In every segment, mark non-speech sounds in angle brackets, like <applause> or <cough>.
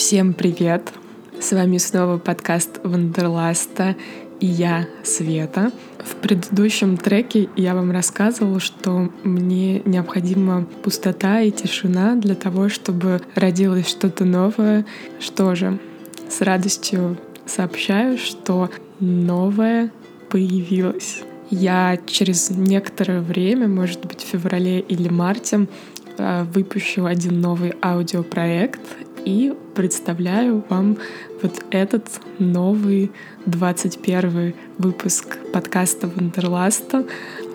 Всем привет! С вами снова подкаст Wanderlust а и я, Света. В предыдущем треке я вам рассказывала, что мне необходима пустота и тишина для того, чтобы родилось что-то новое. Что же, с радостью сообщаю, что новое появилось. Я через некоторое время, может быть, в феврале или марте, э, выпущу один новый аудиопроект и представляю вам вот этот новый 21 выпуск подкаста Wanderlust а.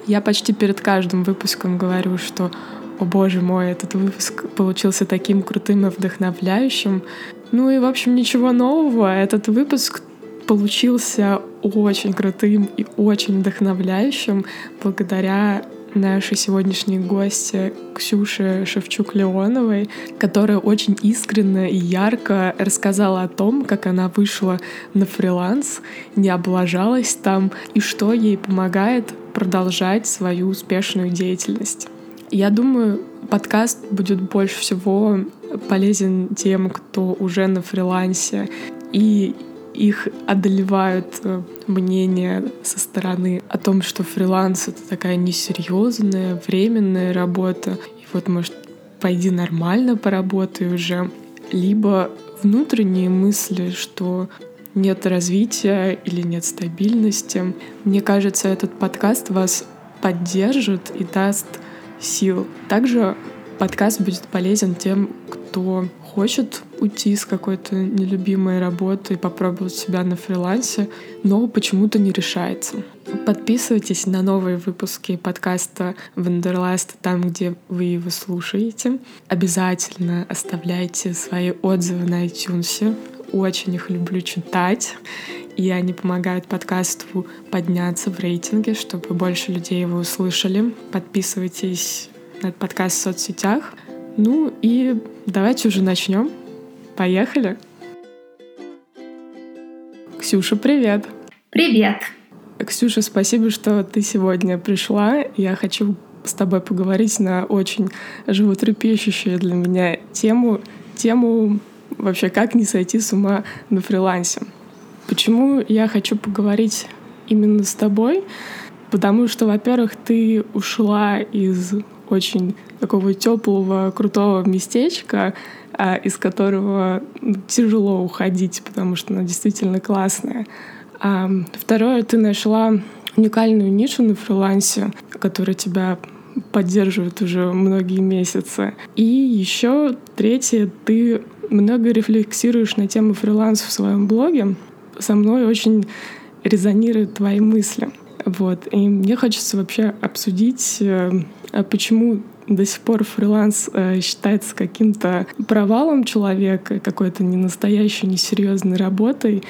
Я почти перед каждым выпуском говорю, что о боже мой, этот выпуск получился таким крутым и вдохновляющим. Ну и, в общем, ничего нового. Этот выпуск получился очень крутым и очень вдохновляющим благодаря нашей сегодняшней гости Ксюше Шевчук-Леоновой, которая очень искренне и ярко рассказала о том, как она вышла на фриланс, не облажалась там и что ей помогает продолжать свою успешную деятельность. Я думаю, подкаст будет больше всего полезен тем, кто уже на фрилансе и их одолевают э, мнения со стороны о том, что фриланс — это такая несерьезная, временная работа. И вот, может, пойди нормально поработай уже. Либо внутренние мысли, что нет развития или нет стабильности. Мне кажется, этот подкаст вас поддержит и даст сил. Также подкаст будет полезен тем, кто хочет уйти с какой-то нелюбимой работы и попробовать себя на фрилансе, но почему-то не решается. Подписывайтесь на новые выпуски подкаста Wanderlust там, где вы его слушаете. Обязательно оставляйте свои отзывы на iTunes. Очень их люблю читать и они помогают подкасту подняться в рейтинге, чтобы больше людей его услышали. Подписывайтесь на этот подкаст в соцсетях. Ну и давайте уже начнем. Поехали. Ксюша, привет. Привет. Ксюша, спасибо, что ты сегодня пришла. Я хочу с тобой поговорить на очень животрепещущую для меня тему, тему вообще как не сойти с ума на фрилансе. Почему я хочу поговорить именно с тобой? Потому что, во-первых, ты ушла из очень такого теплого, крутого местечка, а, из которого тяжело уходить, потому что она действительно классная. Второе, ты нашла уникальную нишу на фрилансе, которая тебя поддерживает уже многие месяцы. И еще третье, ты много рефлексируешь на тему фриланса в своем блоге. Со мной очень резонируют твои мысли. Вот. И мне хочется вообще обсудить, э, а почему до сих пор фриланс э, считается каким-то провалом человека, какой-то ненастоящей, несерьезной работой.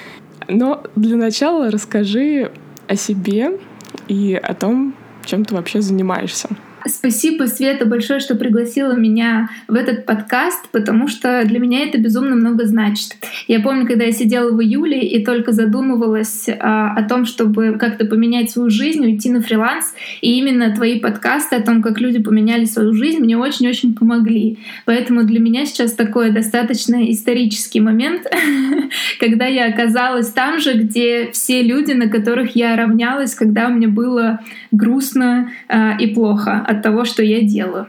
Но для начала расскажи о себе и о том, чем ты вообще занимаешься. Спасибо, Света, большое, что пригласила меня в этот подкаст, потому что для меня это безумно много значит. Я помню, когда я сидела в июле и только задумывалась а, о том, чтобы как-то поменять свою жизнь, уйти на фриланс, и именно твои подкасты о том, как люди поменяли свою жизнь, мне очень-очень помогли. Поэтому для меня сейчас такой достаточно исторический момент, <laughs> когда я оказалась там же, где все люди, на которых я равнялась, когда мне было грустно а, и плохо от того, что я делаю.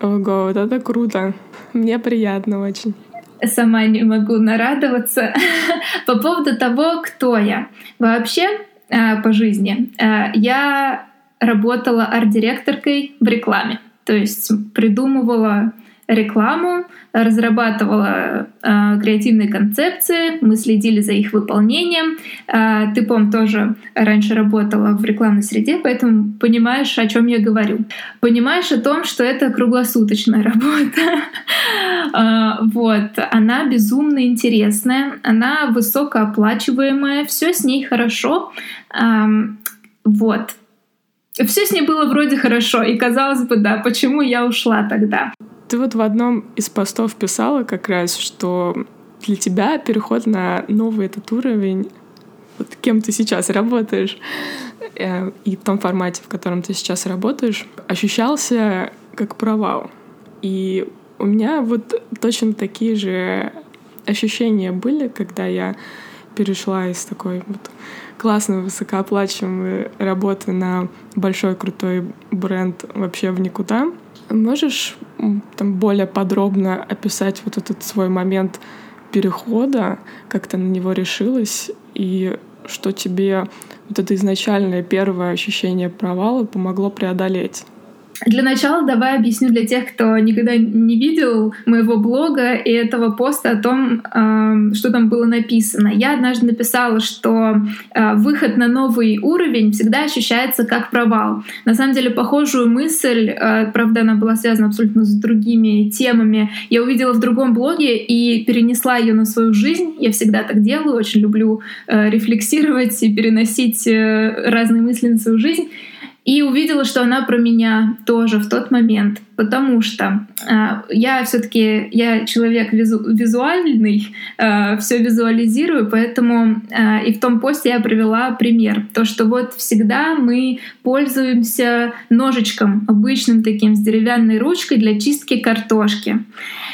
Ого, вот это круто. Мне приятно очень. Сама не могу нарадоваться. <laughs> По поводу того, кто я. Вообще, а, по жизни, а, я работала арт-директоркой в рекламе. То есть придумывала рекламу, разрабатывала э, креативные концепции, мы следили за их выполнением. Э, ты, пом, тоже раньше работала в рекламной среде, поэтому понимаешь, о чем я говорю. Понимаешь о том, что это круглосуточная <laughs> работа. э, вот, она безумно интересная, она высокооплачиваемая, все с ней хорошо. Э, вот. Все с ней было вроде хорошо, и казалось бы, да, почему я ушла тогда? Ты вот в одном из постов писала как раз, что для тебя переход на новый этот уровень, вот кем ты сейчас работаешь, э, и в том формате, в котором ты сейчас работаешь, ощущался как провал. И у меня вот точно такие же ощущения были, когда я перешла из такой вот классной, высокооплачиваемой работы на большой крутой бренд вообще в никуда. Можешь там более подробно описать вот этот свой момент перехода, как ты на него решилась и что тебе вот это изначальное первое ощущение провала помогло преодолеть? Для начала давай объясню для тех, кто никогда не видел моего блога и этого поста о том, что там было написано. Я однажды написала, что э, выход на новый уровень всегда ощущается как провал. На самом деле похожую мысль, э, правда, она была связана абсолютно с другими темами, я увидела в другом блоге и перенесла ее на свою жизнь. Я всегда так делаю, очень люблю э, рефлексировать и переносить разные мысли на свою жизнь. И увидела, что она про меня тоже в тот момент, потому что э, я все-таки я человек визу, визуальный, э, все визуализирую, поэтому э, и в том посте я привела пример, то что вот всегда мы пользуемся ножичком обычным таким с деревянной ручкой для чистки картошки.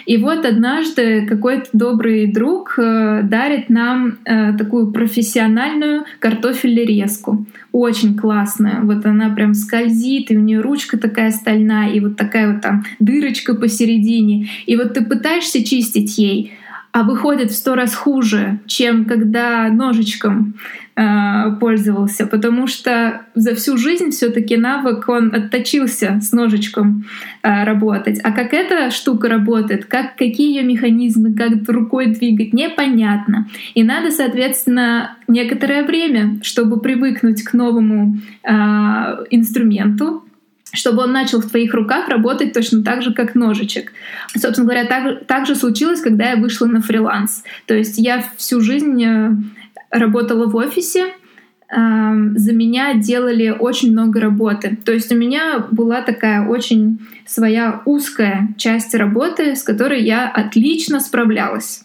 И вот однажды какой-то добрый друг э, дарит нам э, такую профессиональную картофелерезку, очень классная. Вот она прям скользит, и у нее ручка такая стальная, и вот такая там дырочка посередине. И вот ты пытаешься чистить ей, а выходит в сто раз хуже, чем когда ножичком э, пользовался, потому что за всю жизнь все-таки навык он отточился с ножичком э, работать. А как эта штука работает, как какие ее механизмы, как рукой двигать, непонятно. И надо, соответственно, некоторое время, чтобы привыкнуть к новому э, инструменту, чтобы он начал в твоих руках работать точно так же, как ножичек. Собственно говоря, так, так же случилось, когда я вышла на фриланс. То есть я всю жизнь э, работала в офисе, эм, за меня делали очень много работы. То есть у меня была такая очень своя узкая часть работы, с которой я отлично справлялась.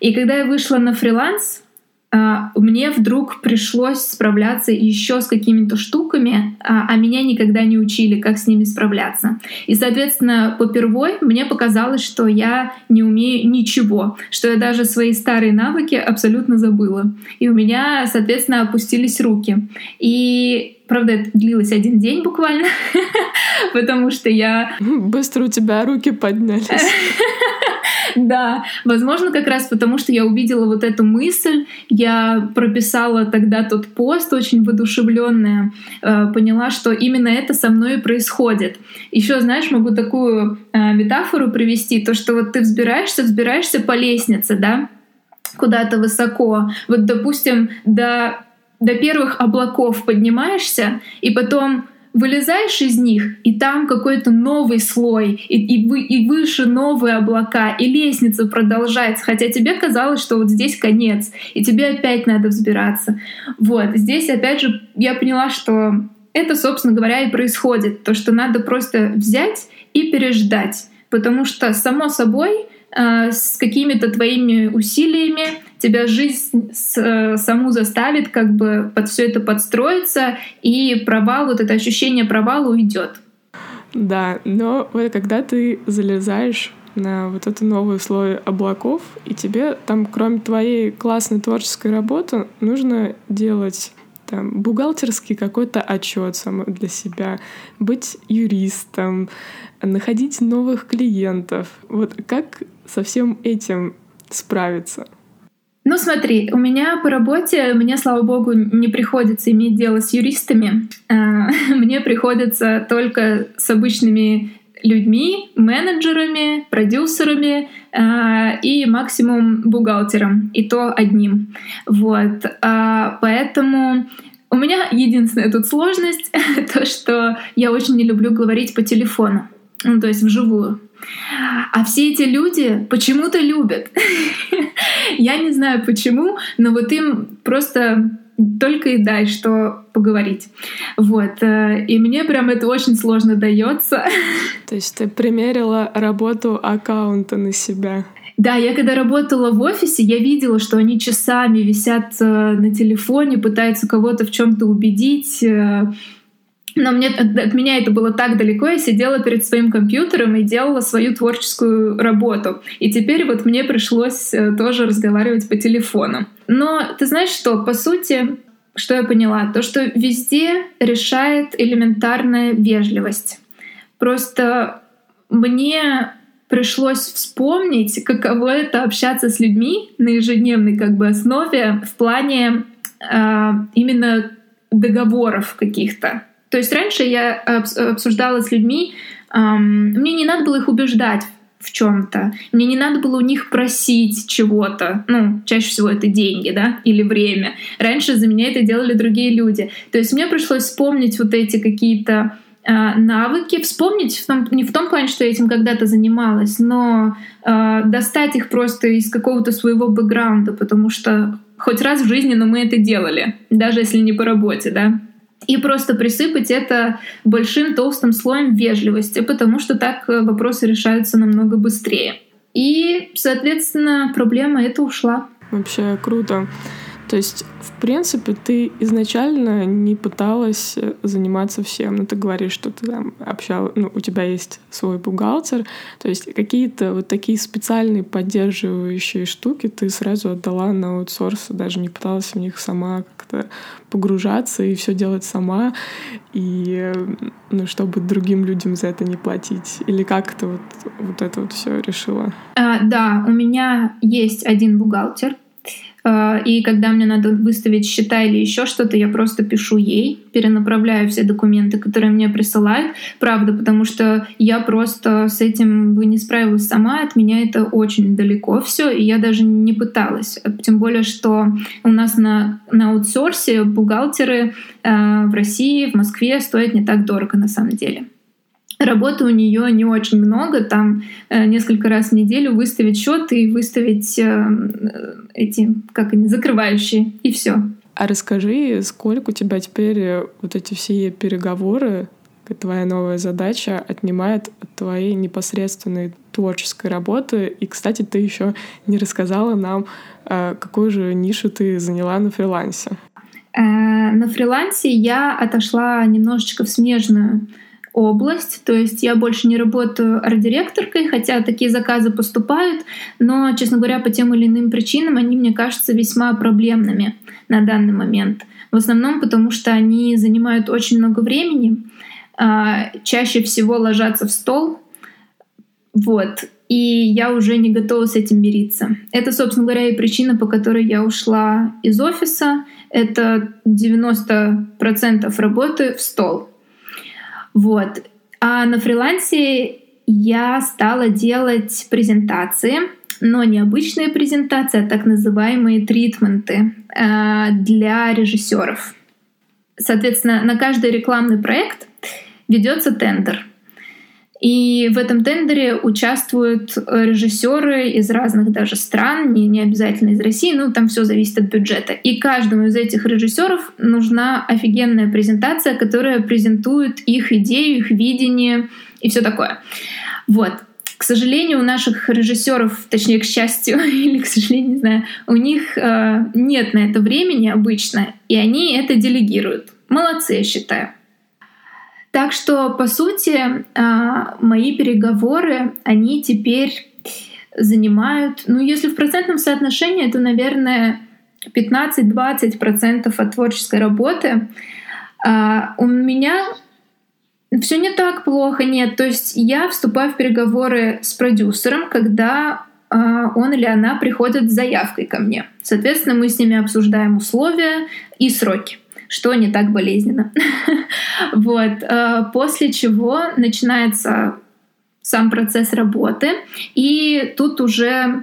И когда я вышла на фриланс, мне вдруг пришлось справляться еще с какими-то штуками, а, а меня никогда не учили, как с ними справляться. И, соответственно, попервой мне показалось, что я не умею ничего, что я даже свои старые навыки абсолютно забыла. И у меня, соответственно, опустились руки. И Правда, это длилось один день буквально, <laughs> потому что я... Быстро у тебя руки поднялись. <laughs> Да, возможно, как раз потому, что я увидела вот эту мысль, я прописала тогда тот пост очень воодушевленная, э, поняла, что именно это со мной и происходит. Еще, знаешь, могу такую э, метафору привести, то, что вот ты взбираешься, взбираешься по лестнице, да, куда-то высоко. Вот, допустим, до до первых облаков поднимаешься, и потом вылезаешь из них, и там какой-то новый слой, и, и, вы, и выше новые облака, и лестница продолжается, хотя тебе казалось, что вот здесь конец, и тебе опять надо взбираться. Вот, здесь опять же я поняла, что это, собственно говоря, и происходит, то, что надо просто взять и переждать, потому что, само собой, э, с какими-то твоими усилиями тебя жизнь э, саму заставит как бы под все это подстроиться, и провал, вот это ощущение провала уйдет. Да, но вот когда ты залезаешь на вот эту новую слой облаков, и тебе там, кроме твоей классной творческой работы, нужно делать там, бухгалтерский какой-то отчет сам для себя, быть юристом, находить новых клиентов. Вот как со всем этим справиться? Ну смотри, у меня по работе, мне, слава богу, не приходится иметь дело с юристами. А, <laughs> мне приходится только с обычными людьми, менеджерами, продюсерами э, и максимум бухгалтером, и то одним. Вот. А, поэтому у меня единственная тут сложность <laughs> то, что я очень не люблю говорить по телефону, ну то есть вживую. А все эти люди почему-то любят. <laughs> Я не знаю почему, но вот им просто только и дай, что поговорить. Вот. Э, и мне прям это очень сложно дается. <laughs> То есть ты примерила работу аккаунта на себя? Да, я когда работала в офисе, я видела, что они часами висят э, на телефоне, пытаются кого-то в чем-то убедить, э, но мне, от меня это было так далеко, я сидела перед своим компьютером и делала свою творческую работу. И теперь вот мне пришлось э, тоже разговаривать по телефону. Но ты знаешь что, по сути, что я поняла? То, что везде решает элементарная вежливость. Просто мне пришлось вспомнить, каково это общаться с людьми на ежедневной как бы основе в плане э, именно договоров каких-то. То есть раньше я обсуждала с людьми, мне не надо было их убеждать в чем-то. Мне не надо было у них просить чего-то. Ну, чаще всего это деньги, да, или время. Раньше за меня это делали другие люди. То есть мне пришлось вспомнить вот эти какие-то э, навыки, вспомнить в том, не в том плане, что я этим когда-то занималась, но э, достать их просто из какого-то своего бэкграунда, потому что хоть раз в жизни, но мы это делали, даже если не по работе, да и просто присыпать это большим толстым слоем вежливости, потому что так э, вопросы решаются намного быстрее. И, соответственно, проблема эта ушла. Вообще круто. То есть, в принципе, ты изначально не пыталась э, заниматься всем. Ну, ты говоришь, что ты там общал, ну, у тебя есть свой бухгалтер. То есть какие-то вот такие специальные поддерживающие штуки ты сразу отдала на аутсорс, даже не пыталась в них сама как-то погружаться и все делать сама, и ну, чтобы другим людям за это не платить. Или как ты вот, вот это вот все решила? А, да, у меня есть один бухгалтер, и когда мне надо выставить счета или еще что-то, я просто пишу ей, перенаправляю все документы, которые мне присылают. Правда, потому что я просто с этим бы не справилась сама, от меня это очень далеко все, и я даже не пыталась. Тем более, что у нас на, на аутсорсе бухгалтеры э, в России, в Москве стоят не так дорого на самом деле. Работы у нее не очень много, там э, несколько раз в неделю выставить счет и выставить э, эти, как они, закрывающие, и все. А расскажи, сколько у тебя теперь вот эти все переговоры, твоя новая задача отнимает от твоей непосредственной творческой работы. И, кстати, ты еще не рассказала нам, э, какую же нишу ты заняла на фрилансе. На фрилансе я отошла немножечко в смежную область, то есть я больше не работаю арт-директоркой, хотя такие заказы поступают, но, честно говоря, по тем или иным причинам они, мне кажутся, весьма проблемными на данный момент. В основном потому, что они занимают очень много времени, а, чаще всего ложатся в стол, вот, и я уже не готова с этим мириться. Это, собственно говоря, и причина, по которой я ушла из офиса. Это 90% работы в стол. Вот. А на фрилансе я стала делать презентации, но не обычные презентации, а так называемые тритменты э, для режиссеров. Соответственно, на каждый рекламный проект ведется тендер. И в этом тендере участвуют режиссеры из разных даже стран, не, не обязательно из России, ну там все зависит от бюджета. И каждому из этих режиссеров нужна офигенная презентация, которая презентует их идею, их видение и все такое. Вот. К сожалению, у наших режиссеров, точнее, к счастью, <laughs> или, к сожалению, не знаю, у них э, нет на это времени обычно, и они это делегируют. Молодцы, я считаю. Так что, по сути, а, мои переговоры, они теперь занимают, ну, если в процентном соотношении, это, наверное, 15-20% от творческой работы. А, у меня все не так плохо, нет. То есть я вступаю в переговоры с продюсером, когда а, он или она приходит с заявкой ко мне. Соответственно, мы с ними обсуждаем условия и сроки что не так болезненно. <laughs> вот. Э, после чего начинается сам процесс работы, и тут уже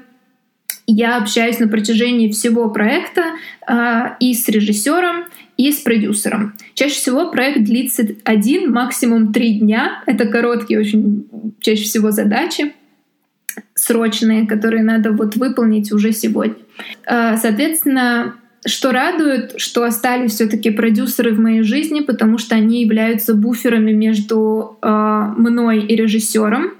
я общаюсь на протяжении всего проекта э, и с режиссером, и с продюсером. Чаще всего проект длится один, максимум три дня. Это короткие очень чаще всего задачи срочные, которые надо вот выполнить уже сегодня. Э, соответственно, что радует, что остались все-таки продюсеры в моей жизни, потому что они являются буферами между э, мной и режиссером.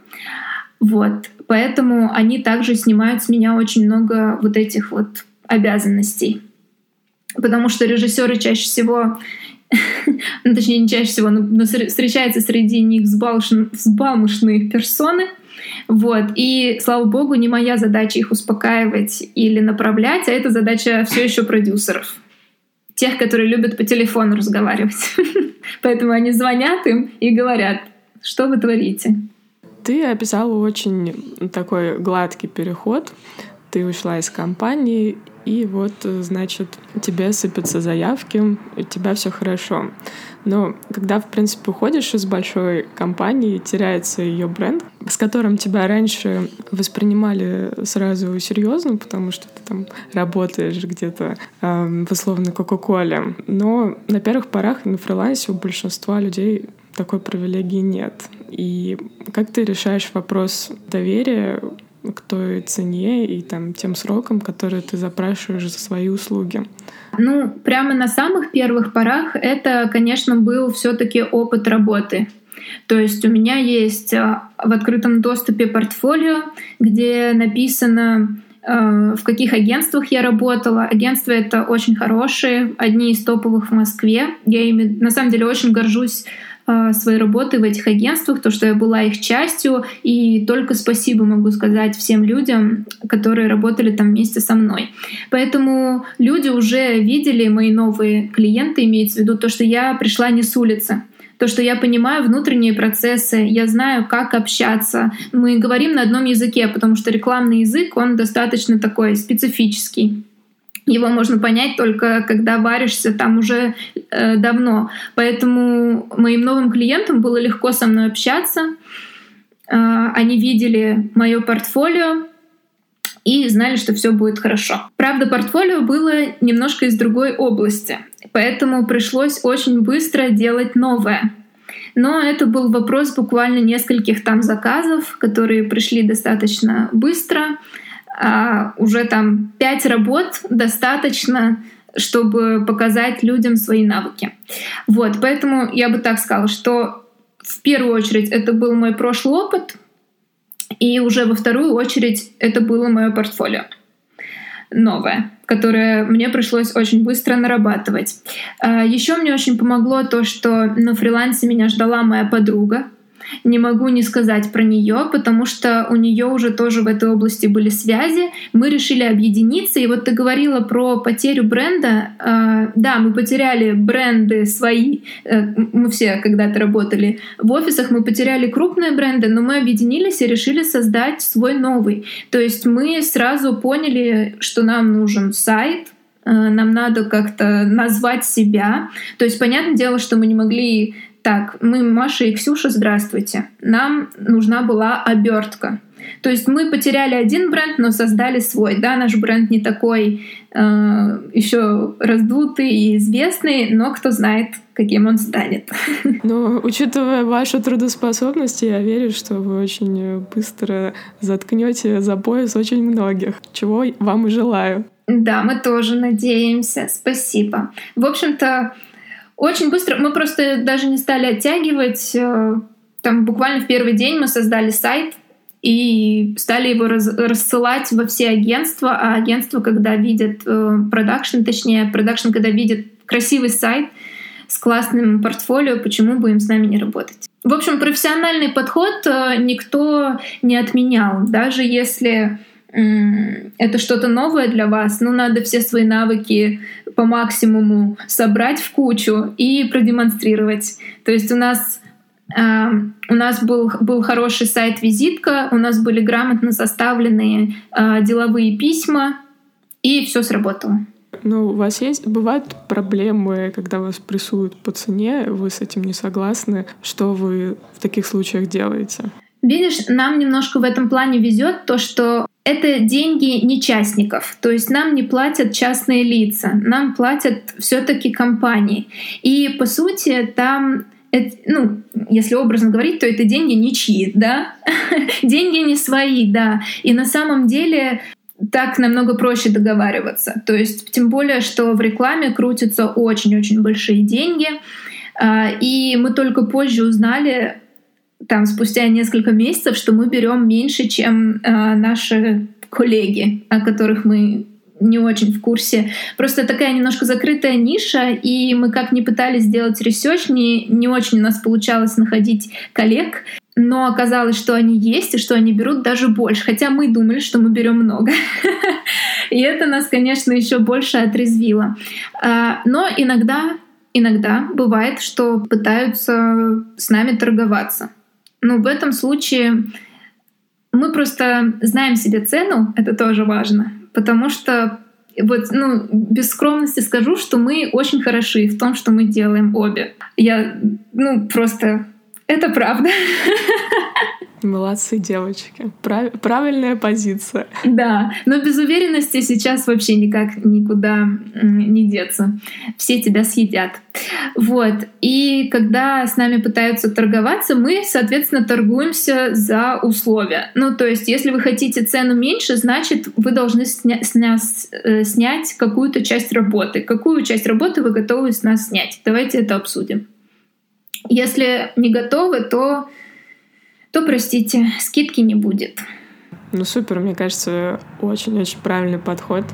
Вот. Поэтому они также снимают с меня очень много вот этих вот обязанностей. Потому что режиссеры чаще всего <laughs> ну, точнее, не чаще всего, но встречается среди них взбалмошные персоны. Вот. И, слава богу, не моя задача их успокаивать или направлять, а это задача все еще продюсеров. Тех, которые любят по телефону разговаривать. <laughs> Поэтому они звонят им и говорят, что вы творите. Ты описала очень такой гладкий переход. Ты ушла из компании и вот, значит, тебе сыпятся заявки, у тебя все хорошо. Но когда, в принципе, уходишь из большой компании, теряется ее бренд, с которым тебя раньше воспринимали сразу серьезно, потому что ты там работаешь где-то э, в условной Кока-Коле. Но на первых порах на фрилансе у большинства людей такой привилегии нет. И как ты решаешь вопрос доверия к той цене и там тем срокам, которые ты запрашиваешь за свои услуги? Ну, прямо на самых первых порах это, конечно, был все-таки опыт работы. То есть у меня есть а, в открытом доступе портфолио, где написано а, в каких агентствах я работала. Агентства это очень хорошие, одни из топовых в Москве. Я ими на самом деле очень горжусь своей работы в этих агентствах, то, что я была их частью, и только спасибо могу сказать всем людям, которые работали там вместе со мной. Поэтому люди уже видели мои новые клиенты, имеется в виду то, что я пришла не с улицы то, что я понимаю внутренние процессы, я знаю, как общаться. Мы говорим на одном языке, потому что рекламный язык, он достаточно такой специфический. Его можно понять только когда варишься там уже э, давно. Поэтому моим новым клиентам было легко со мной общаться. Э, они видели мое портфолио и знали, что все будет хорошо. Правда, портфолио было немножко из другой области, поэтому пришлось очень быстро делать новое. Но это был вопрос буквально нескольких там заказов, которые пришли достаточно быстро а, уже там пять работ достаточно, чтобы показать людям свои навыки. Вот, поэтому я бы так сказала, что в первую очередь это был мой прошлый опыт, и уже во вторую очередь это было мое портфолио новое, которое мне пришлось очень быстро нарабатывать. А, Еще мне очень помогло то, что на фрилансе меня ждала моя подруга, не могу не сказать про нее, потому что у нее уже тоже в этой области были связи. Мы решили объединиться. И вот ты говорила про потерю бренда. Э, да, мы потеряли бренды свои. Э, мы все когда-то работали в офисах, мы потеряли крупные бренды, но мы объединились и решили создать свой новый. То есть мы сразу поняли, что нам нужен сайт, э, нам надо как-то назвать себя. То есть, понятное дело, что мы не могли так, мы Маша и Ксюша, здравствуйте. Нам нужна была обертка. То есть мы потеряли один бренд, но создали свой. Да, наш бренд не такой э, еще раздутый и известный, но кто знает, каким он станет. <laughs> Но учитывая вашу трудоспособность, я верю, что вы очень быстро заткнете за пояс очень многих, чего вам и желаю. Да, мы тоже надеемся. Спасибо. В общем-то, очень быстро, мы просто даже не стали оттягивать. Э, там буквально в первый день мы создали сайт и стали его раз, рассылать во все агентства. А агентства, когда видят э, продакшн, точнее, продакшн, когда видят красивый сайт с классным портфолио, почему бы им с нами не работать? В общем, профессиональный подход э, никто не отменял. Даже если это что-то новое для вас, ну, надо все свои навыки по максимуму собрать в кучу и продемонстрировать. То есть у нас Uh, у нас был, был хороший сайт-визитка, у нас были грамотно составленные uh, деловые письма, и все сработало. Ну, у вас есть, бывают проблемы, когда вас прессуют по цене, вы с этим не согласны? Что вы в таких случаях делаете? Видишь, нам немножко в этом плане везет то, что это деньги не частников, то есть нам не платят частные лица, нам платят все-таки компании. И по сути там ну, если образно говорить, то это деньги ничьи, да? <laughs> деньги не свои, да. И на самом деле так намного проще договариваться. То есть, тем более, что в рекламе крутятся очень-очень большие деньги. А, и мы только позже узнали, там спустя несколько месяцев, что мы берем меньше, чем э, наши коллеги, о которых мы не очень в курсе. Просто такая немножко закрытая ниша, и мы как ни пытались сделать research, не, не очень у нас получалось находить коллег, но оказалось, что они есть и что они берут даже больше, хотя мы думали, что мы берем много. <laughs> И это нас, конечно, еще больше отрезвило. А, но иногда, иногда бывает, что пытаются с нами торговаться. Но в этом случае мы просто знаем себе цену, это тоже важно, потому что вот, ну, без скромности скажу, что мы очень хороши в том, что мы делаем обе. Я, ну, просто это правда. <laughs> Молодцы, девочки. Прав... Правильная позиция. Да, но без уверенности сейчас вообще никак никуда не деться. Все тебя съедят. Вот. И когда с нами пытаются торговаться, мы, соответственно, торгуемся за условия. Ну, то есть, если вы хотите цену меньше, значит, вы должны сня- сня- э, снять какую-то часть работы. Какую часть работы вы готовы с нас снять? Давайте это обсудим. Если не готовы, то, то простите, скидки не будет. Ну супер, мне кажется, очень-очень правильный подход.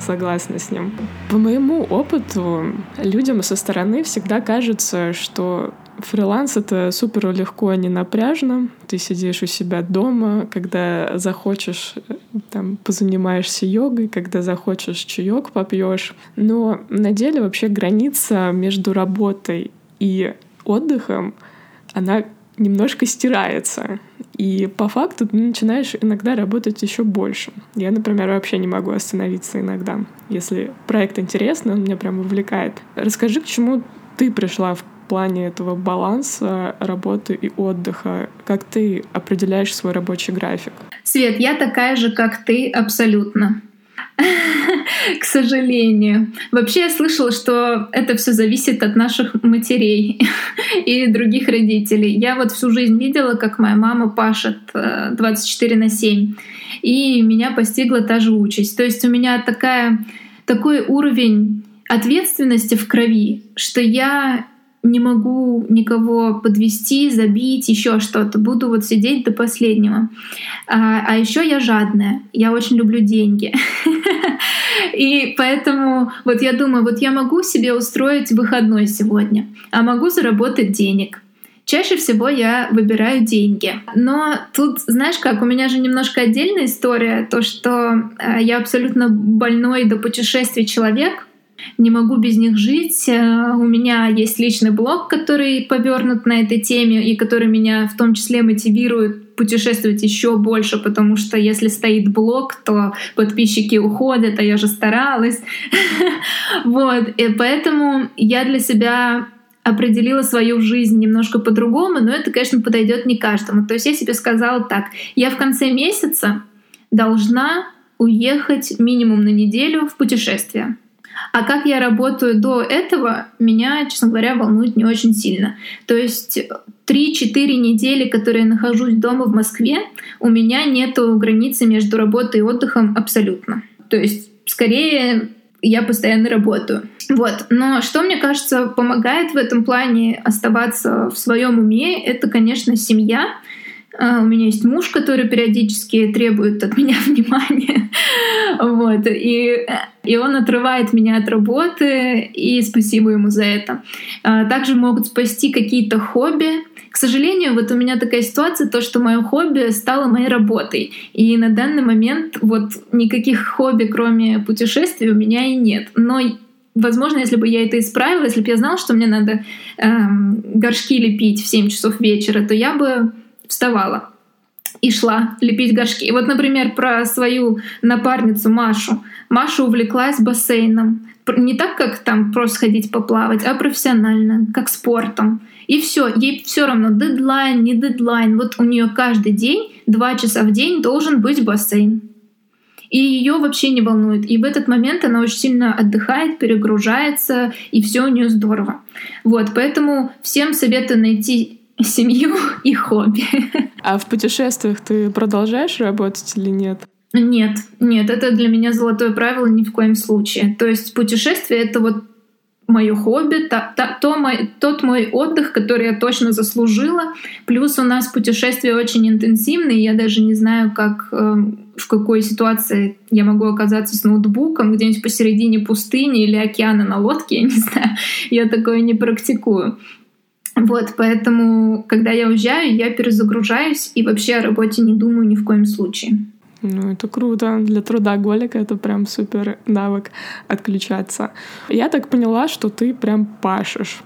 Согласна с ним. По моему опыту, людям со стороны всегда кажется, что фриланс — это супер легко, не напряжно. Ты сидишь у себя дома, когда захочешь, там, позанимаешься йогой, когда захочешь, чаек попьешь. Но на деле вообще граница между работой и отдыхом, она немножко стирается. И по факту ты начинаешь иногда работать еще больше. Я, например, вообще не могу остановиться иногда. Если проект интересный, он меня прям увлекает. Расскажи, к чему ты пришла в плане этого баланса работы и отдыха? Как ты определяешь свой рабочий график? Свет, я такая же, как ты, абсолютно. <laughs> К сожалению. Вообще я слышала, что это все зависит от наших матерей <laughs> и других родителей. Я вот всю жизнь видела, как моя мама пашет 24 э, на 7. И меня постигла та же участь. То есть у меня такая, такой уровень ответственности в крови, что я не могу никого подвести, забить, еще что-то. Буду вот сидеть до последнего. А, а еще я жадная. Я очень люблю деньги. <laughs> И поэтому вот я думаю, вот я могу себе устроить выходной сегодня, а могу заработать денег. Чаще всего я выбираю деньги. Но тут, знаешь как, у меня же немножко отдельная история, то, что э, я абсолютно больной до путешествий человек, не могу без них жить. Э, у меня есть личный блог, который повернут на этой теме и который меня в том числе мотивирует путешествовать еще больше, потому что если стоит блог, то подписчики уходят, а я же старалась. <laughs> Вот, и поэтому я для себя определила свою жизнь немножко по-другому, но это, конечно, подойдет не каждому. То есть я себе сказала так, я в конце месяца должна уехать минимум на неделю в путешествие. А как я работаю до этого, меня, честно говоря, волнует не очень сильно. То есть 3-4 недели, которые я нахожусь дома в Москве, у меня нет границы между работой и отдыхом абсолютно. То есть скорее я постоянно работаю. Вот. Но что мне кажется помогает в этом плане оставаться в своем уме, это, конечно, семья. А, у меня есть муж, который периодически требует от меня <laughs> внимания. Вот. И, и он отрывает меня от работы, и спасибо ему за это. А, также могут спасти какие-то хобби. К сожалению, вот у меня такая ситуация, то, что мое хобби стало моей работой. И на данный момент вот никаких хобби, кроме путешествий, у меня и нет. Но Возможно, если бы я это исправила, если бы я знала, что мне надо эм, горшки лепить в 7 часов вечера, то я бы вставала и шла лепить горшки. И вот, например, про свою напарницу Машу. Маша увлеклась бассейном. Не так, как там просто ходить поплавать, а профессионально, как спортом. И все, ей все равно дедлайн, не дедлайн. Вот у нее каждый день, два часа в день должен быть бассейн. И ее вообще не волнует. И в этот момент она очень сильно отдыхает, перегружается, и все у нее здорово. Вот, поэтому всем советую найти семью и хобби. А в путешествиях ты продолжаешь работать или нет? Нет, нет, это для меня золотое правило ни в коем случае. То есть путешествие — это вот мое хобби, та, та, то мой, тот мой отдых, который я точно заслужила. Плюс у нас путешествия очень интенсивные, я даже не знаю, как э, в какой ситуации я могу оказаться с ноутбуком где-нибудь посередине пустыни или океана на лодке, <laughs> я не знаю, я такое не практикую. Вот, поэтому, когда я уезжаю, я перезагружаюсь и вообще о работе не думаю ни в коем случае. Ну, это круто. Для трудоголика это прям супер навык отключаться. Я так поняла, что ты прям пашешь.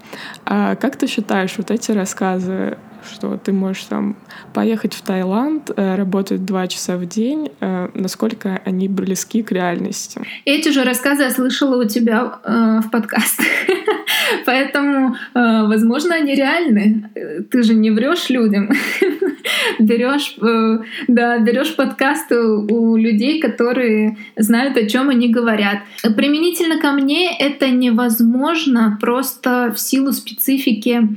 А как ты считаешь, вот эти рассказы что ты можешь там поехать в Таиланд, э, работать два часа в день, э, насколько они близки к реальности. Эти же рассказы я слышала у тебя э, в подкастах, <laughs> поэтому, э, возможно, они реальны. Ты же не врешь людям, <laughs> берешь, э, да, берешь подкасты у людей, которые знают, о чем они говорят. Применительно ко мне это невозможно просто в силу специфики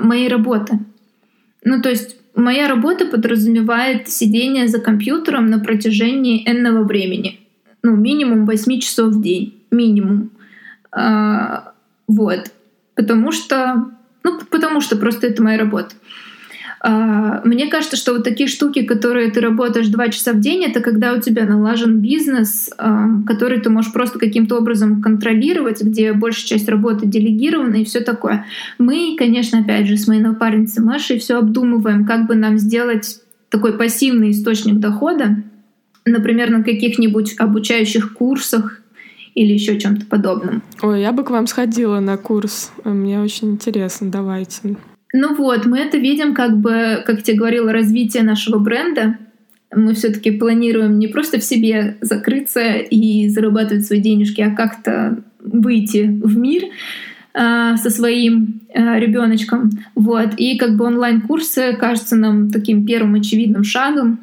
моей работы. Ну, то есть моя работа подразумевает сидение за компьютером на протяжении энного времени. Ну, минимум 8 часов в день. Минимум. А, вот. Потому что... Ну, потому что просто это моя работа. А, мне кажется, что вот такие штуки, которые ты работаешь два часа в день, это когда у тебя налажен бизнес, а, который ты можешь просто каким-то образом контролировать, где большая часть работы делегирована и все такое. Мы, конечно, опять же, с моей напарницей Машей все обдумываем, как бы нам сделать такой пассивный источник дохода, например, на каких-нибудь обучающих курсах или еще чем-то подобном. Ой, я бы к вам сходила на курс. Мне очень интересно. Давайте. Ну вот, мы это видим как бы, как тебе говорила, развитие нашего бренда. Мы все-таки планируем не просто в себе закрыться и зарабатывать свои денежки, а как-то выйти в мир э, со своим э, ребеночком. Вот. И как бы онлайн-курсы кажутся нам таким первым очевидным шагом.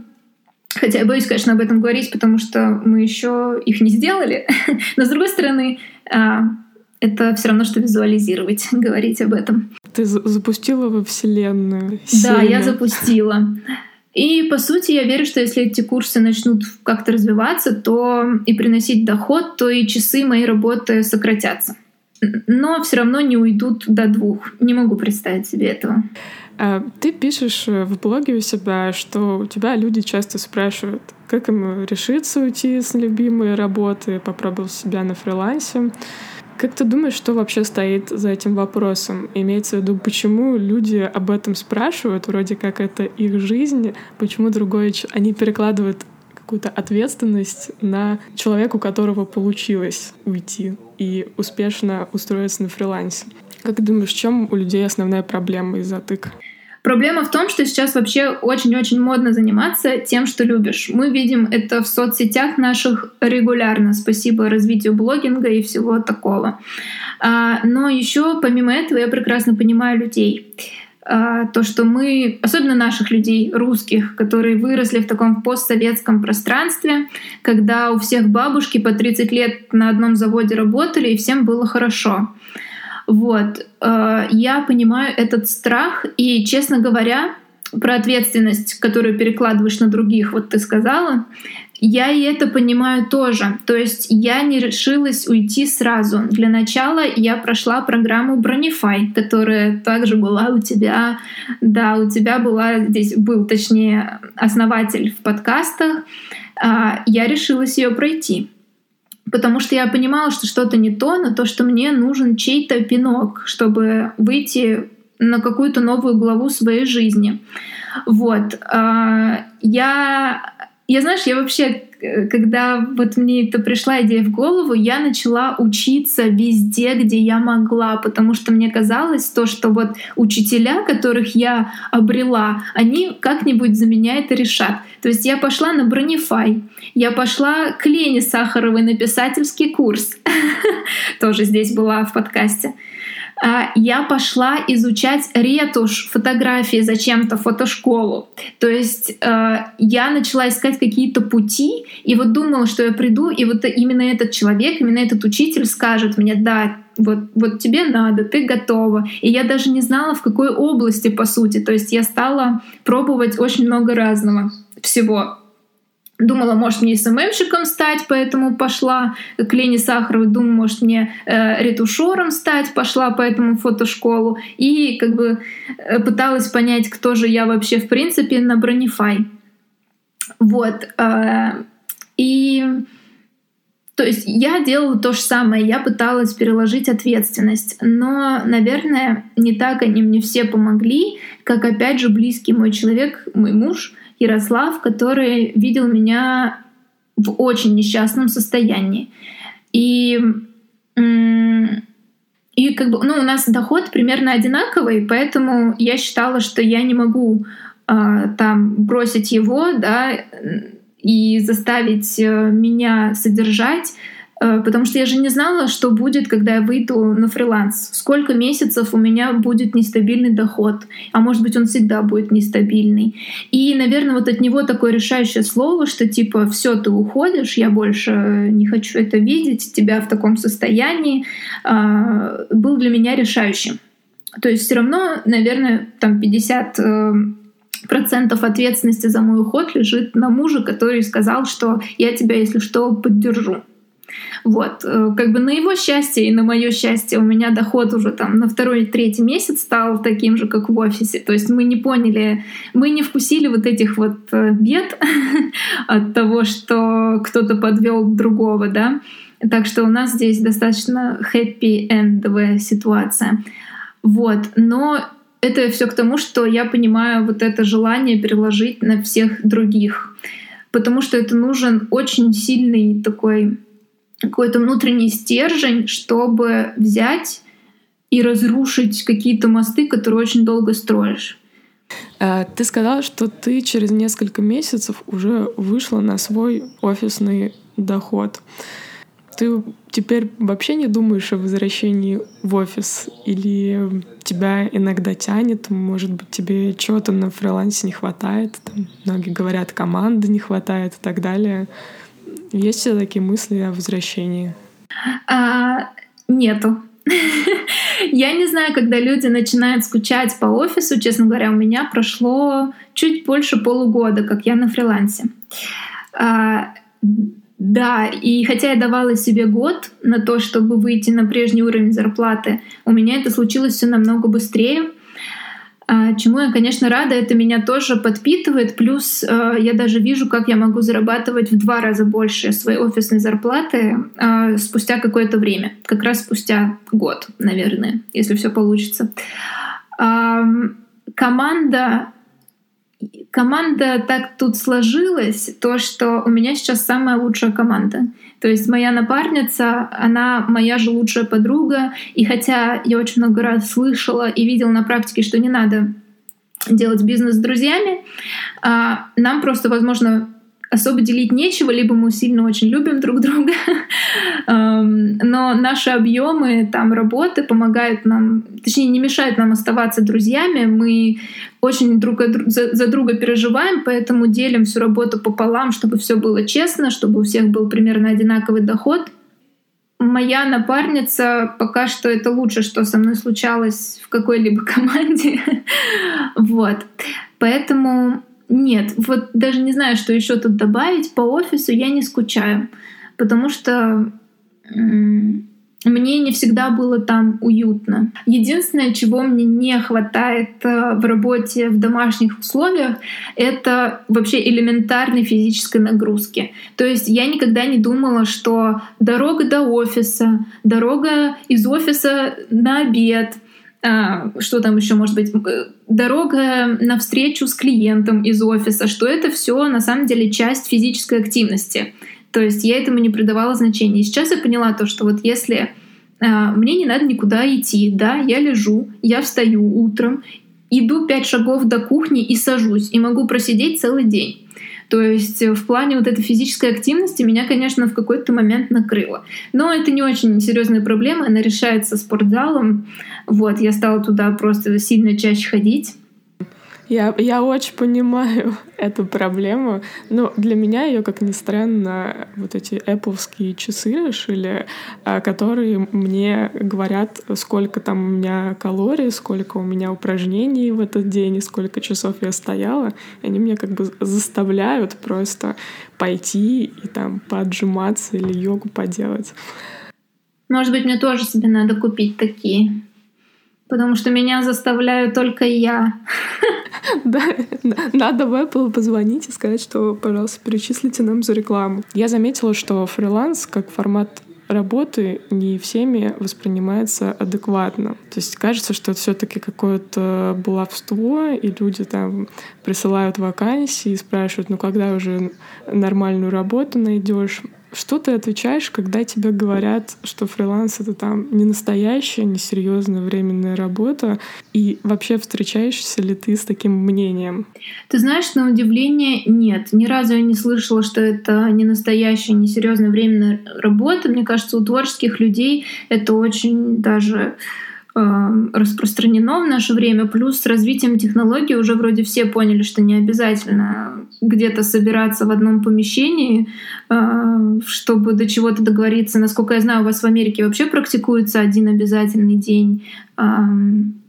Хотя я боюсь, конечно, об этом говорить, потому что мы еще их не сделали. <laughs> Но с другой стороны, э, это все равно, что визуализировать, <laughs> говорить об этом. Ты запустила во Вселенную. Семя. Да, я запустила. И по сути я верю, что если эти курсы начнут как-то развиваться, то и приносить доход, то и часы моей работы сократятся. Но все равно не уйдут до двух. Не могу представить себе этого. А, ты пишешь в блоге у себя, что у тебя люди часто спрашивают, как им решиться уйти с любимой работы, попробовал себя на фрилансе. Как ты думаешь, что вообще стоит за этим вопросом? Имеется в виду, почему люди об этом спрашивают, вроде как это их жизнь, почему другое... Они перекладывают какую-то ответственность на человека, у которого получилось уйти и успешно устроиться на фрилансе. Как думаешь, в чем у людей основная проблема из затыка? Проблема в том, что сейчас вообще очень-очень модно заниматься тем, что любишь. Мы видим это в соцсетях наших регулярно. Спасибо развитию блогинга и всего такого. А, но еще помимо этого я прекрасно понимаю людей а, то, что мы, особенно наших людей, русских, которые выросли в таком постсоветском пространстве, когда у всех бабушки по 30 лет на одном заводе работали, и всем было хорошо. Вот. Э, я понимаю этот страх, и, честно говоря, про ответственность, которую перекладываешь на других, вот ты сказала, я и это понимаю тоже. То есть я не решилась уйти сразу. Для начала я прошла программу Bronify, которая также была у тебя. Да, у тебя была здесь был, точнее, основатель в подкастах. А, я решилась ее пройти потому что я понимала, что что-то не то, но то, что мне нужен чей-то пинок, чтобы выйти на какую-то новую главу своей жизни. Вот. А, я, я знаешь, я вообще когда вот мне это пришла идея в голову, я начала учиться везде, где я могла, потому что мне казалось то, что вот учителя, которых я обрела, они как-нибудь за меня это решат. То есть я пошла на бронефай, я пошла к Лене Сахаровой на писательский курс, <laughs> тоже здесь была в подкасте. А, я пошла изучать ретушь фотографии зачем-то фотошколу. То есть э, я начала искать какие-то пути, и вот думала, что я приду, и вот именно этот человек, именно этот учитель скажет мне, да, вот, вот тебе надо, ты готова. И я даже не знала, в какой области, по сути. То есть я стала пробовать очень много разного всего. Думала, может, мне СММщиком стать, поэтому пошла к Лене Сахаровой. Думала, может, мне э, ретушером стать, пошла поэтому в фотошколу. И как бы э, пыталась понять, кто же я вообще в принципе на Бронифай. Вот. Э, и то есть я делала то же самое, я пыталась переложить ответственность, но, наверное, не так они мне все помогли, как опять же близкий мой человек, мой муж — Ярослав, который видел меня в очень несчастном состоянии. И, и как бы, ну, у нас доход примерно одинаковый, поэтому я считала, что я не могу э, там бросить его, да, и заставить э, меня содержать потому что я же не знала, что будет, когда я выйду на фриланс. Сколько месяцев у меня будет нестабильный доход, а может быть он всегда будет нестабильный. И, наверное, вот от него такое решающее слово, что типа все, ты уходишь, я больше не хочу это видеть, тебя в таком состоянии, а, был для меня решающим. То есть все равно, наверное, там 50 э, процентов ответственности за мой уход лежит на муже, который сказал, что я тебя, если что, поддержу. Вот, э, как бы на его счастье и на мое счастье у меня доход уже там на второй, третий месяц стал таким же, как в офисе. То есть мы не поняли, мы не вкусили вот этих вот э, бед <laughs> от того, что кто-то подвел другого, да. Так что у нас здесь достаточно хэппи-эндовая ситуация. Вот, но это все к тому, что я понимаю вот это желание переложить на всех других, потому что это нужен очень сильный такой какой-то внутренний стержень, чтобы взять и разрушить какие-то мосты, которые очень долго строишь. А, ты сказала, что ты через несколько месяцев уже вышла на свой офисный доход. Ты теперь вообще не думаешь о возвращении в офис? Или тебя иногда тянет? Может быть, тебе чего-то на фрилансе не хватает? Там многие говорят, команды не хватает и так далее. Есть ли такие мысли о возвращении? А, нету. Я не знаю, когда люди начинают скучать по офису, честно говоря, у меня прошло чуть больше полугода, как я на фрилансе. А, да, и хотя я давала себе год на то, чтобы выйти на прежний уровень зарплаты, у меня это случилось все намного быстрее. А, чему я, конечно, рада, это меня тоже подпитывает. Плюс э, я даже вижу, как я могу зарабатывать в два раза больше своей офисной зарплаты э, спустя какое-то время. Как раз спустя год, наверное, если все получится. Команда команда так тут сложилась, то, что у меня сейчас самая лучшая команда. То есть моя напарница, она моя же лучшая подруга. И хотя я очень много раз слышала и видела на практике, что не надо делать бизнес с друзьями, а, нам просто, возможно, особо делить нечего, либо мы сильно очень любим друг друга, <laughs> но наши объемы там работы помогают нам, точнее не мешают нам оставаться друзьями, мы очень друг за друга переживаем, поэтому делим всю работу пополам, чтобы все было честно, чтобы у всех был примерно одинаковый доход. Моя напарница пока что это лучше, что со мной случалось в какой-либо <laughs> команде. вот. Поэтому нет, вот даже не знаю, что еще тут добавить. По офису я не скучаю, потому что мне не всегда было там уютно. Единственное, чего мне не хватает э, в работе в домашних условиях, это вообще элементарной физической нагрузки. То есть я никогда не думала, что дорога до офиса, дорога из офиса на обед — а, что там еще может быть, э, дорога на встречу с клиентом из офиса, что это все на самом деле часть физической активности. То есть я этому не придавала значения. И сейчас я поняла то, что вот если а, мне не надо никуда идти, да, я лежу, я встаю утром, иду пять шагов до кухни и сажусь, и могу просидеть целый день. То есть э, в плане вот этой физической активности меня, конечно, в какой-то момент накрыло. Но это не очень серьезная проблема, она решается спортзалом. Вот, я стала туда просто сильно чаще ходить. Я, я очень понимаю <laughs> эту проблему. Но для меня ее, как ни странно, вот эти Appleские часы решили, а, которые мне говорят, сколько там у меня калорий, сколько у меня упражнений в этот день и сколько часов я стояла. Они меня как бы заставляют просто пойти и там поджиматься или йогу поделать. Может быть, мне тоже себе надо купить такие. Потому что меня заставляю только я. <laughs> Да, надо в Apple позвонить и сказать, что, пожалуйста, перечислите нам за рекламу. Я заметила, что фриланс как формат работы не всеми воспринимается адекватно. То есть кажется, что это все-таки какое-то баловство, и люди там присылают вакансии и спрашивают, ну когда уже нормальную работу найдешь. Что ты отвечаешь, когда тебе говорят, что фриланс — это там не настоящая, не серьезная временная работа? И вообще встречаешься ли ты с таким мнением? Ты знаешь, на удивление нет. Ни разу я не слышала, что это не настоящая, не серьезная временная работа. Мне кажется, у творческих людей это очень даже распространено в наше время. Плюс с развитием технологий уже вроде все поняли, что не обязательно где-то собираться в одном помещении, э, чтобы до чего-то договориться. Насколько я знаю, у вас в Америке вообще практикуется один обязательный день эм,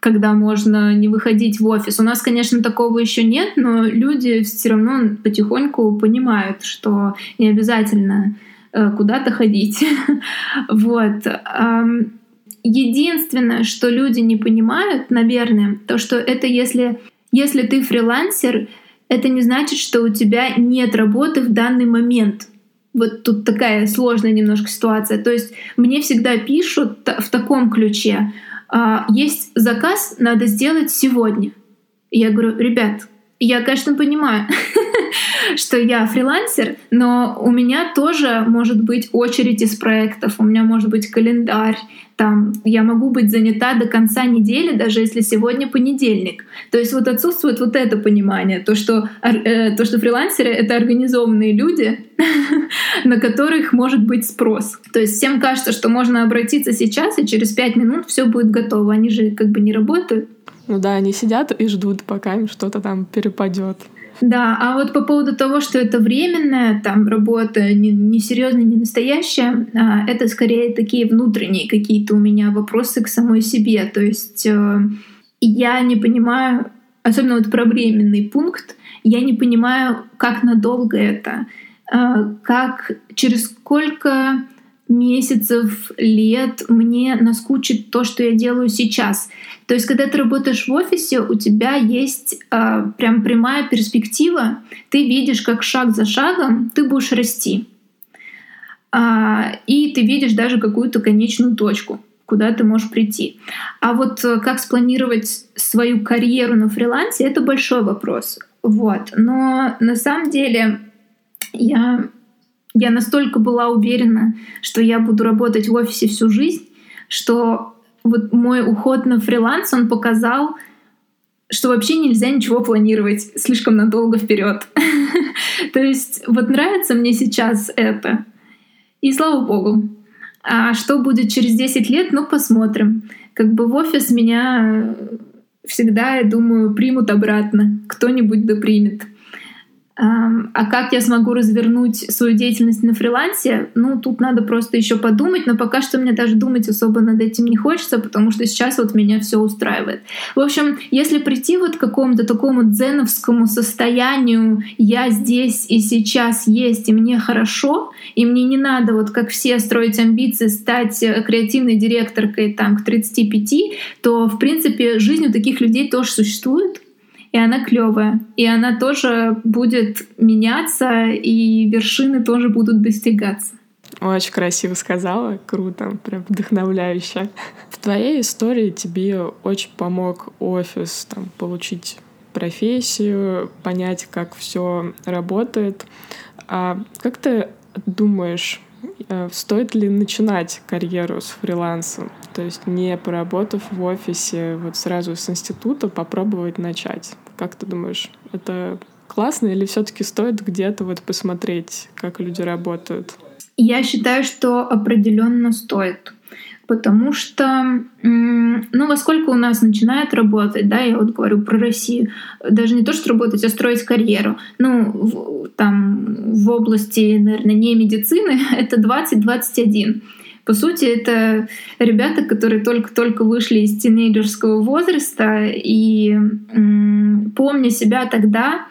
когда можно не выходить в офис. У нас, конечно, такого еще нет, но люди все равно потихоньку понимают, что не обязательно э, куда-то ходить. <laughs> вот. Единственное, что люди не понимают, наверное, то, что это если, если ты фрилансер, это не значит, что у тебя нет работы в данный момент. Вот тут такая сложная немножко ситуация. То есть мне всегда пишут в таком ключе. «А, есть заказ, надо сделать сегодня. я говорю, ребят, я, конечно, понимаю, <laughs> что я фрилансер, но у меня тоже может быть очередь из проектов, у меня может быть календарь, там я могу быть занята до конца недели, даже если сегодня понедельник. То есть вот отсутствует вот это понимание, то, что, э, то, что фрилансеры — это организованные люди, <laughs> на которых может быть спрос. То есть всем кажется, что можно обратиться сейчас, и через пять минут все будет готово. Они же как бы не работают. Ну да, они сидят и ждут, пока им что-то там перепадет. Да, а вот по поводу того, что это временная там работа, не, серьезная, не настоящая, а, это скорее такие внутренние какие-то у меня вопросы к самой себе. То есть э, я не понимаю, особенно вот про временный пункт, я не понимаю, как надолго это, э, как через сколько месяцев, лет мне наскучит то, что я делаю сейчас. То есть, когда ты работаешь в офисе, у тебя есть э, прям прямая перспектива, ты видишь, как шаг за шагом ты будешь расти. А, и ты видишь даже какую-то конечную точку, куда ты можешь прийти. А вот э, как спланировать свою карьеру на фрилансе, это большой вопрос. Вот. Но на самом деле я я настолько была уверена, что я буду работать в офисе всю жизнь, что вот мой уход на фриланс, он показал, что вообще нельзя ничего планировать слишком надолго вперед. <laughs> То есть вот нравится мне сейчас это. И слава богу. А что будет через 10 лет, ну посмотрим. Как бы в офис меня всегда, я думаю, примут обратно. Кто-нибудь да примет. А как я смогу развернуть свою деятельность на фрилансе? Ну, тут надо просто еще подумать, но пока что мне даже думать особо над этим не хочется, потому что сейчас вот меня все устраивает. В общем, если прийти вот к какому-то такому дзеновскому состоянию, я здесь и сейчас есть, и мне хорошо, и мне не надо вот как все строить амбиции стать э, креативной директоркой там к 35, то, в принципе, жизнь у таких людей тоже существует, и она клевая. И она тоже будет меняться, и вершины тоже будут достигаться. Очень красиво сказала, круто, прям вдохновляюще. В твоей истории тебе очень помог офис там, получить профессию, понять, как все работает. А как ты думаешь, э, стоит ли начинать карьеру с фрилансом? То есть не поработав в офисе, вот сразу с института попробовать начать. Как ты думаешь, это классно или все-таки стоит где-то вот посмотреть, как люди работают? Я считаю, что определенно стоит. потому что, ну, во сколько у нас начинает работать, да, я вот говорю про Россию, даже не то, что работать, а строить карьеру, ну, в, там в области, наверное, не медицины, <laughs> это 20-21. По сути, это ребята, которые только-только вышли из тинейджерского возраста, и помня себя тогда,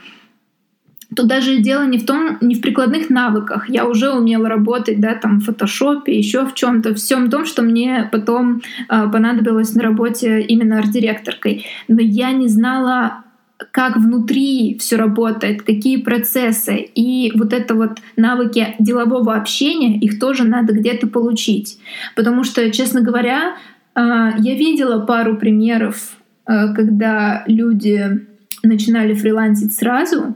то даже дело не в том, не в прикладных навыках. Я уже умела работать, да, там в фотошопе, еще в чем-то, всем том, что мне потом э, понадобилось на работе именно арт-директоркой. Но я не знала как внутри все работает, какие процессы. И вот это вот навыки делового общения, их тоже надо где-то получить. Потому что, честно говоря, э, я видела пару примеров, э, когда люди начинали фрилансить сразу,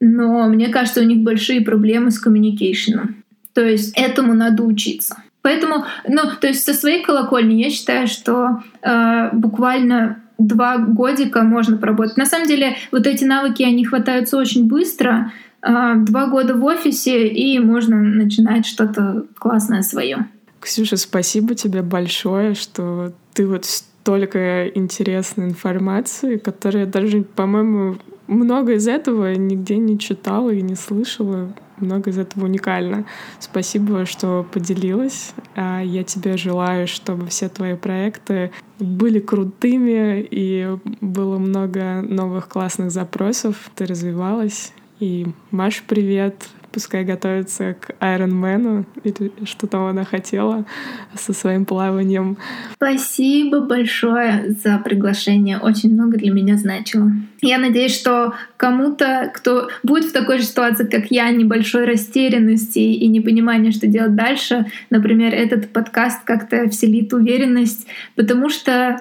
но мне кажется, у них большие проблемы с коммуникейшеном. То есть этому надо учиться. Поэтому, ну, то есть со своей колокольни я считаю, что э, буквально два годика можно поработать. На самом деле, вот эти навыки, они хватаются очень быстро. Э, два года в офисе, и можно начинать что-то классное свое. Ксюша, спасибо тебе большое, что ты вот столько интересной информации, которая даже, по-моему, много из этого нигде не читала и не слышала. Много из этого уникально. Спасибо, что поделилась. А я тебе желаю, чтобы все твои проекты были крутыми и было много новых классных запросов. Ты развивалась. И Маш, привет пускай готовится к Айронмену или что там она хотела со своим плаванием. Спасибо большое за приглашение. Очень много для меня значило. Я надеюсь, что кому-то, кто будет в такой же ситуации, как я, небольшой растерянности и непонимания, что делать дальше, например, этот подкаст как-то вселит уверенность, потому что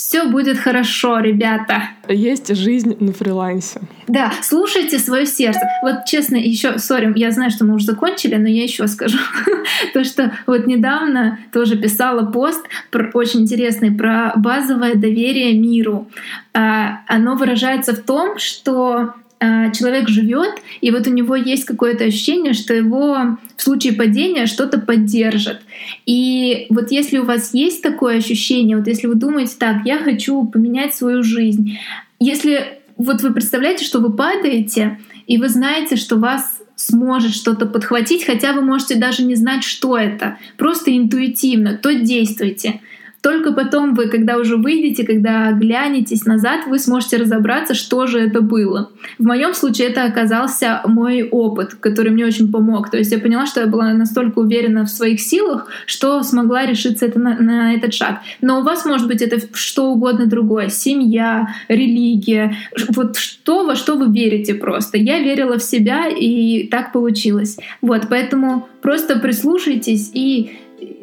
все будет хорошо, ребята. Есть жизнь на фрилансе. Да, слушайте свое сердце. Вот честно, еще, сори, я знаю, что мы уже закончили, но я еще скажу. <laughs> То, что вот недавно тоже писала пост очень интересный про базовое доверие миру. А, оно выражается в том, что человек живет, и вот у него есть какое-то ощущение, что его в случае падения что-то поддержит. И вот если у вас есть такое ощущение, вот если вы думаете, так, я хочу поменять свою жизнь, если вот вы представляете, что вы падаете, и вы знаете, что вас сможет что-то подхватить, хотя вы можете даже не знать, что это, просто интуитивно, то действуйте. Только потом вы, когда уже выйдете, когда глянетесь назад, вы сможете разобраться, что же это было. В моем случае это оказался мой опыт, который мне очень помог. То есть я поняла, что я была настолько уверена в своих силах, что смогла решиться это на, на этот шаг. Но у вас может быть это что угодно другое. Семья, религия, вот что, во что вы верите просто. Я верила в себя, и так получилось. Вот, поэтому просто прислушайтесь и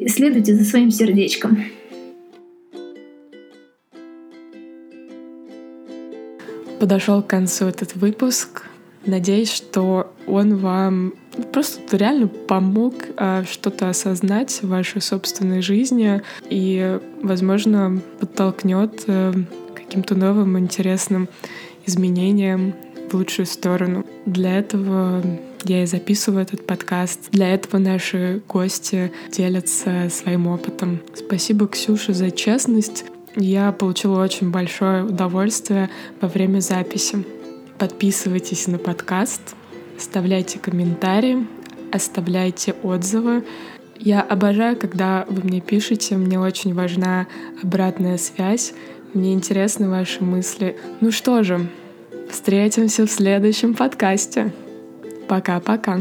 следуйте за своим сердечком. Подошел к концу этот выпуск. Надеюсь, что он вам просто реально помог а, что-то осознать в вашей собственной жизни и, возможно, подтолкнет а, каким-то новым интересным изменениям в лучшую сторону. Для этого я и записываю этот подкаст. Для этого наши гости делятся своим опытом. Спасибо, Ксюша, за честность. Я получила очень большое удовольствие во время записи. Подписывайтесь на подкаст, оставляйте комментарии, оставляйте отзывы. Я обожаю, когда вы мне пишете, мне очень важна обратная связь, мне интересны ваши мысли. Ну что же, встретимся в следующем подкасте. Пока-пока.